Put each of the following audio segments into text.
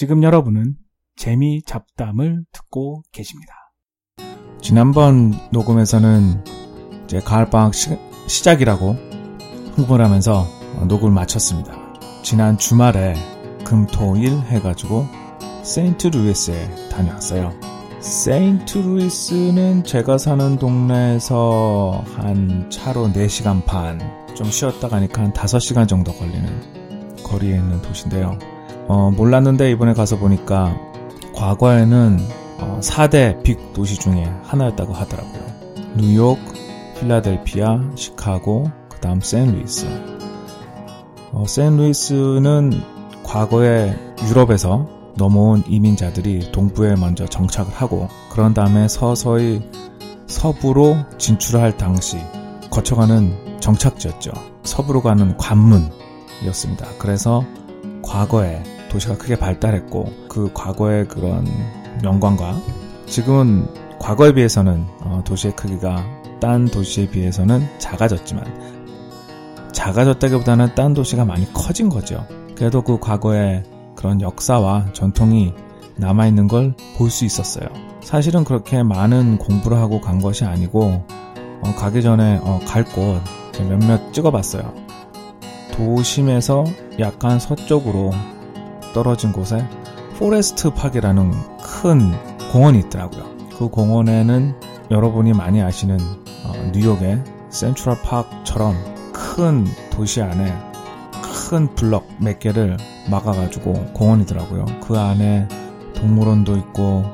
지금 여러분은 재미 잡담을 듣고 계십니다. 지난번 녹음에서는 이제 가을방학 시, 시작이라고 홍보를 하면서 녹음을 마쳤습니다. 지난 주말에 금토일 해가지고 세인트 루이스에 다녀왔어요. 세인트 루이스는 제가 사는 동네에서 한 차로 4시간 반, 좀 쉬었다 가니까 한 5시간 정도 걸리는 거리에 있는 도시인데요. 어, 몰랐는데 이번에 가서 보니까 과거에는 어, 4대 빅 도시 중에 하나였다고 하더라고요. 뉴욕, 필라델피아, 시카고, 그 다음 샌루이스. 어, 샌루이스는 과거에 유럽에서 넘어온 이민자들이 동부에 먼저 정착을 하고 그런 다음에 서서히 서부로 진출할 당시 거쳐가는 정착지였죠. 서부로 가는 관문이었습니다. 그래서 과거에 도시가 크게 발달했고 그 과거의 그런 영광과 지금은 과거에 비해서는 어, 도시의 크기가 딴 도시에 비해서는 작아졌지만 작아졌다기보다는 딴 도시가 많이 커진 거죠. 그래도 그 과거의 그런 역사와 전통이 남아있는 걸 볼 수 있었어요. 사실은 그렇게 많은 공부를 하고 간 것이 아니고 어, 가기 전에 어, 갈곳 몇몇 찍어봤어요. 도심에서 약간 서쪽으로 떨어진 곳에 포레스트 파크라는 큰 공원이 있더라고요. 그 공원에는 여러분이 많이 아시는 어, 뉴욕의 센트럴 파크처럼 큰 도시 안에 큰 블럭 몇 개를 막아가지고 공원이더라고요. 그 안에 동물원도 있고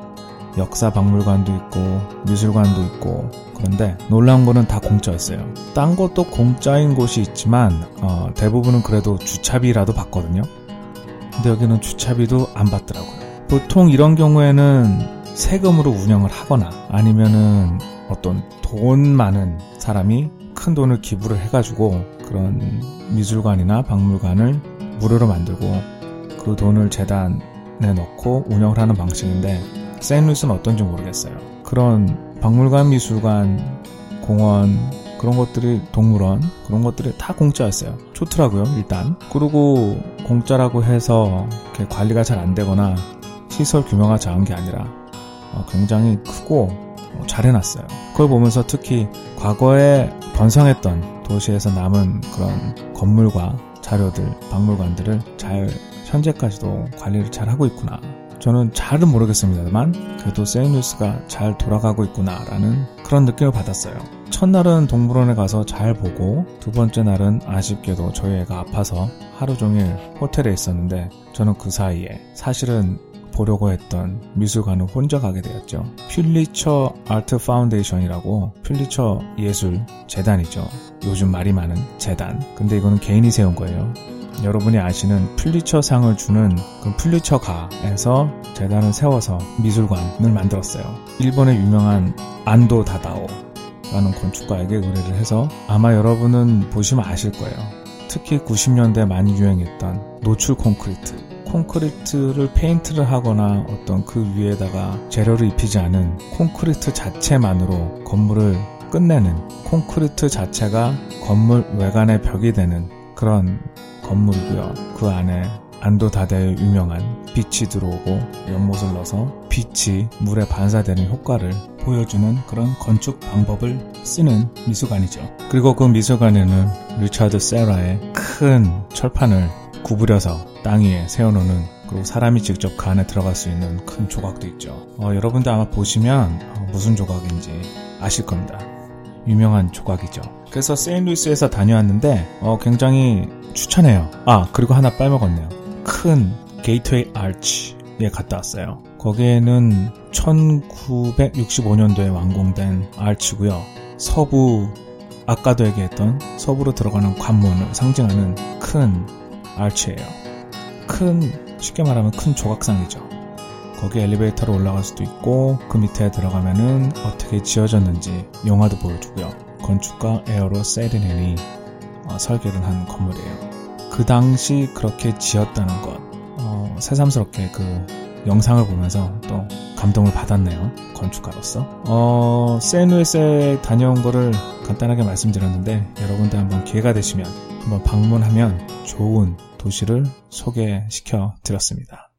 역사 박물관도 있고 미술관도 있고 그런데 놀라운 거는 다 공짜였어요. 딴 것도 공짜인 곳이 있지만 어, 대부분은 그래도 주차비라도 받거든요. 근데 여기는 주차비도 안 받더라고요. 보통 이런 경우에는 세금으로 운영을 하거나 아니면은 어떤 돈 많은 사람이 큰 돈을 기부를 해가지고 그런 미술관이나 박물관을 무료로 만들고 그 돈을 재단에 넣고 운영을 하는 방식인데 샌루이스는 어떤지 모르겠어요. 그런 박물관, 미술관, 공원 그런 것들이 동물원 그런 것들이 다 공짜였어요. 좋더라고요 일단. 그리고 공짜라고 해서 관리가 잘 안 되거나 시설 규모가 작은 게 아니라 어, 굉장히 크고 어, 잘 해놨어요. 그걸 보면서 특히 과거에 번성했던 도시에서 남은 그런 건물과 자료들, 박물관들을 잘 현재까지도 관리를 잘 하고 있구나. 저는 잘은 모르겠습니다만 그래도 세인루이스가 잘 돌아가고 있구나라는 그런 느낌을 받았어요. 첫날은 동물원에 가서 잘 보고 두 번째 날은 아쉽게도 저희 애가 아파서 하루 종일 호텔에 있었는데 저는 그 사이에 사실은 보려고 했던 미술관을 혼자 가게 되었죠. 퓰리처 아트 파운데이션이라고 퓰리처 예술 재단이죠. 요즘 말이 많은 재단. 근데 이거는 개인이 세운 거예요. 여러분이 아시는 퓰리처 상을 주는 그 퓰리처가에서 재단을 세워서 미술관을 만들었어요. 일본의 유명한 안도 다다오 라는 건축가에게 의뢰를 해서 아마 여러분은 보시면 아실 거예요. 특히 90년대 많이 유행했던 노출 콘크리트 콘크리트를 페인트를 하거나 어떤 그 위에다가 재료를 입히지 않은 콘크리트 자체만으로 건물을 끝내는 콘크리트 자체가 건물 외관의 벽이 되는 그런 건물이고요. 그 안에 안도다대의 유명한 빛이 들어오고 연못을 넣어서 빛이 물에 반사되는 효과를 보여주는 그런 건축 방법을 쓰는 미술관이죠. 그리고 그 미술관에는 리차드 세라의 큰 철판을 구부려서 땅 위에 세워놓는 그리고 사람이 직접 그 안에 들어갈 수 있는 큰 조각도 있죠. 어, 여러분들 아마 보시면 어, 무슨 조각인지 아실 겁니다. 유명한 조각이죠. 그래서 세인루이스에서 다녀왔는데 어, 굉장히 추천해요. 아 그리고 하나 빼먹었네요. 큰 게이트웨이 아치에 갔다 왔어요. 거기에는 1965년도에 완공된 아치고요. 서부 아까도 얘기했던 서부로 들어가는 관문을 상징하는 큰 아치예요. 큰 쉽게 말하면 큰 조각상이죠. 거기 엘리베이터로 올라갈 수도 있고 그 밑에 들어가면은 어떻게 지어졌는지 영화도 보여주고요. 건축가 에어로 세리넨이 어, 설계를 한 건물이에요. 그 당시 그렇게 지었다는 것 어, 새삼스럽게 그 영상을 보면서 또 감동을 받았네요. 건축가로서. 어, 세누에스에 다녀온 거를 간단하게 말씀드렸는데 여러분들 한번 기회가 되시면 한번 방문하면 좋은 도시를 소개시켜 드렸습니다.